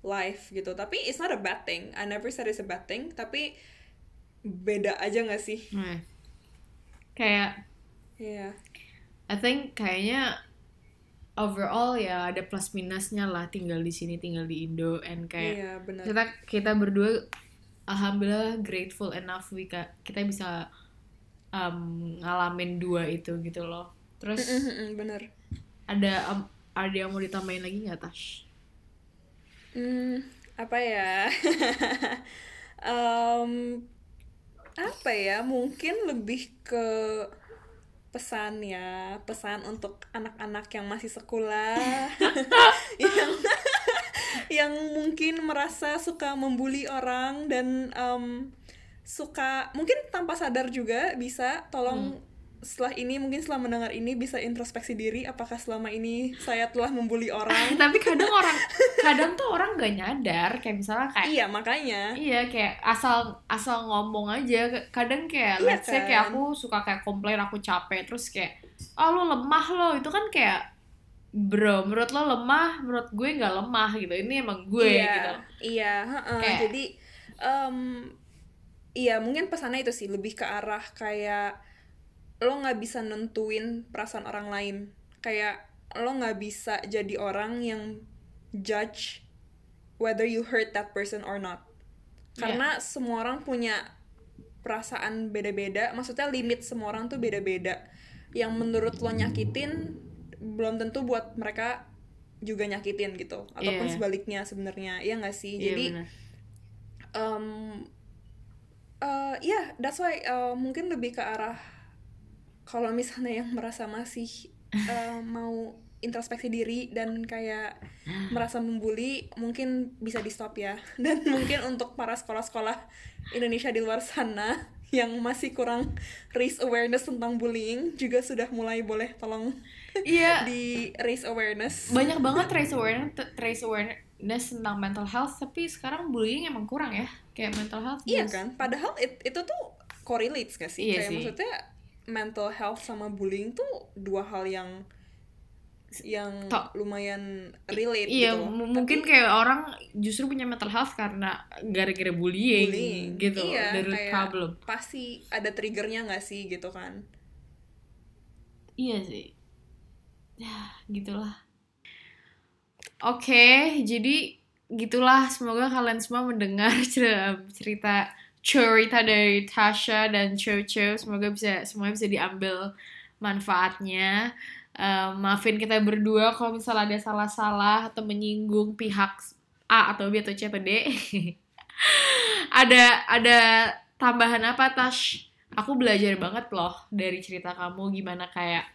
life gitu tapi it's not a bad thing I never said it's a bad thing tapi beda aja nggak sih Nah, kayak Iya. I think kayaknya overall ya ada plus minusnya lah tinggal di sini tinggal di Indo and kayak Iya, benar. kita kita berdua alhamdulillah grateful enough we ka- kita bisa um, ngalamin dua itu gitu loh terus Mm-mm, bener. ada um, ada yang mau ditambahin lagi nggak Tash? Hmm, apa ya? Em, apa ya? Mungkin lebih ke pesan ya, pesan untuk anak-anak yang masih sekolah, yang yang mungkin merasa suka membuli orang dan em, suka mungkin tanpa sadar juga bisa tolong setelah ini mungkin setelah mendengar ini bisa introspeksi diri apakah selama ini saya telah membuli orang tapi kadang orang kadang tuh orang nggak nyadar kayak misalnya kayak iya makanya Iya kayak asal asal ngomong aja kadang kayak Iya let's say kan? kayak aku suka kayak komplain aku capek terus kayak oh lo lemah lo itu kan kayak bro menurut lo lemah menurut gue nggak lemah gitu ini emang gue iya, gitu Iya, heeh. Kayak- jadi em, iya mungkin pesannya itu sih lebih ke arah kayak lo nggak bisa nentuin perasaan orang lain. Kayak lo nggak bisa jadi orang yang judge whether you hurt that person or not. Karena semua orang punya perasaan beda-beda. Maksudnya limit semua orang tuh beda-beda. Yang menurut lo nyakitin belum tentu buat mereka juga nyakitin gitu. Ataupun Iya. sebaliknya sebenarnya. Iya nggak sih? Iya, Jadi bener. um uh, yeah that's why uh, mungkin lebih ke arah kalau misalnya yang merasa masih uh, mau introspeksi diri dan kayak merasa membuli mungkin bisa di stop ya dan mungkin untuk para sekolah-sekolah Indonesia di luar sana yang masih kurang raise awareness tentang bullying juga sudah mulai boleh tolong iya di raise awareness banyak banget raise awareness raise awareness tentang mental health tapi sekarang bullying emang kurang ya kayak mental health Iya kan? Padahal it- itu tuh correlates gak sih? Iya Kayak sih. maksudnya mental health sama bullying tuh dua hal yang yang Tok. lumayan relate Iya, gitu. Tapi mungkin kayak orang justru punya mental health karena gara-gara bullying, bullying gitu, iya, kayak problem. Pasti ada triggernya gak sih gitu kan? Iya sih. Ya, gitulah. Oke, jadi gitulah. Semoga kalian semua mendengar cer- cerita cerita dari Tasha dan Chocho. Semoga bisa semuanya bisa diambil manfaatnya. Eh, maafin kita berdua kalau misalnya ada salah-salah atau menyinggung pihak A atau B atau C atau D. ada ada tambahan apa Tash? Aku belajar banget loh dari cerita kamu gimana kayak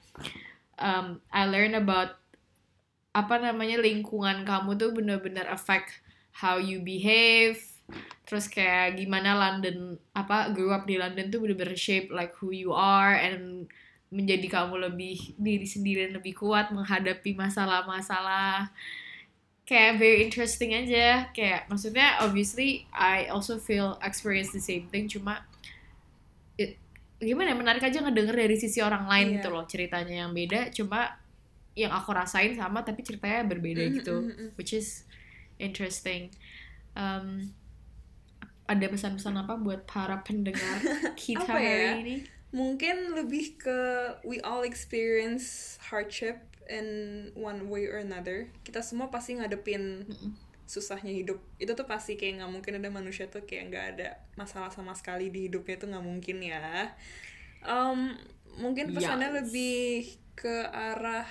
um, I learn about apa namanya lingkungan kamu tuh bener-bener affect how you behave terus kayak gimana London apa grew up di London tuh bener-bener shape like who you are and menjadi kamu lebih diri sendiri dan lebih kuat menghadapi masalah-masalah. Kayak very interesting aja. Kayak maksudnya obviously I also feel experience the same thing cuma it- gimana ya, menarik aja ngedenger dari sisi orang lain Iya. gitu loh ceritanya yang beda. Cuma yang aku rasain sama tapi ceritanya berbeda gitu which is interesting. Um, ada pesan-pesan apa buat para pendengar kita Apa ya? hari ini Mungkin lebih ke we all experience hardship in one way or another. Kita semua pasti ngadepin Mm-mm. susahnya hidup. Itu tuh pasti kayak nggak mungkin ada manusia tuh kayak nggak ada masalah sama sekali di hidupnya tuh nggak mungkin ya. Um, mungkin pesannya Yes. lebih ke arah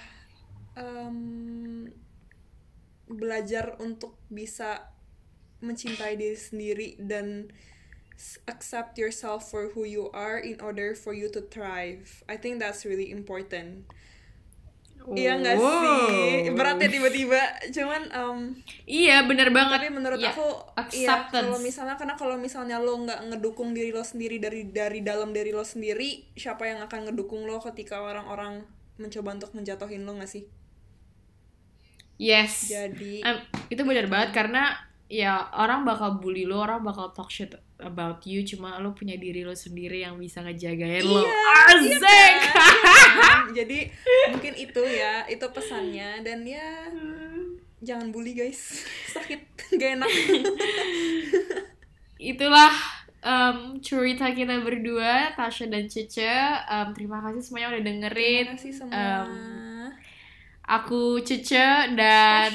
um, belajar untuk bisa mencintai diri sendiri dan accept yourself for who you are in order for you to thrive. I think that's really important. Iya nggak sih? Berat ya tiba-tiba. Cuman um, iya bener banget tapi menurut Iya, aku iya acceptance. kalau misalnya karena kalau misalnya lo nggak ngedukung diri lo sendiri dari dari dalam diri lo sendiri, siapa yang akan ngedukung lo ketika orang-orang mencoba untuk menjatuhin lo nggak sih? yes Jadi Em, itu benar banget karena ya orang bakal bully lo, orang bakal talk shit about you, cuma lo punya diri lo sendiri yang bisa ngejagain lo. Iya, Asik. kan? Jadi mungkin itu ya, itu pesannya dan ya jangan bully guys. Sakit, gak enak. Itulah em, cerita kita berdua, Tasha dan Cece. Em, terima kasih semuanya udah dengerin. Terima kasih semua. Em, Aku Cece dan.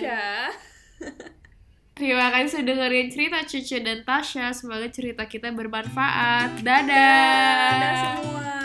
Terima kasih sudah dengerin cerita Cece dan Tasha. Semoga cerita kita bermanfaat. Dadah. Dadah semua.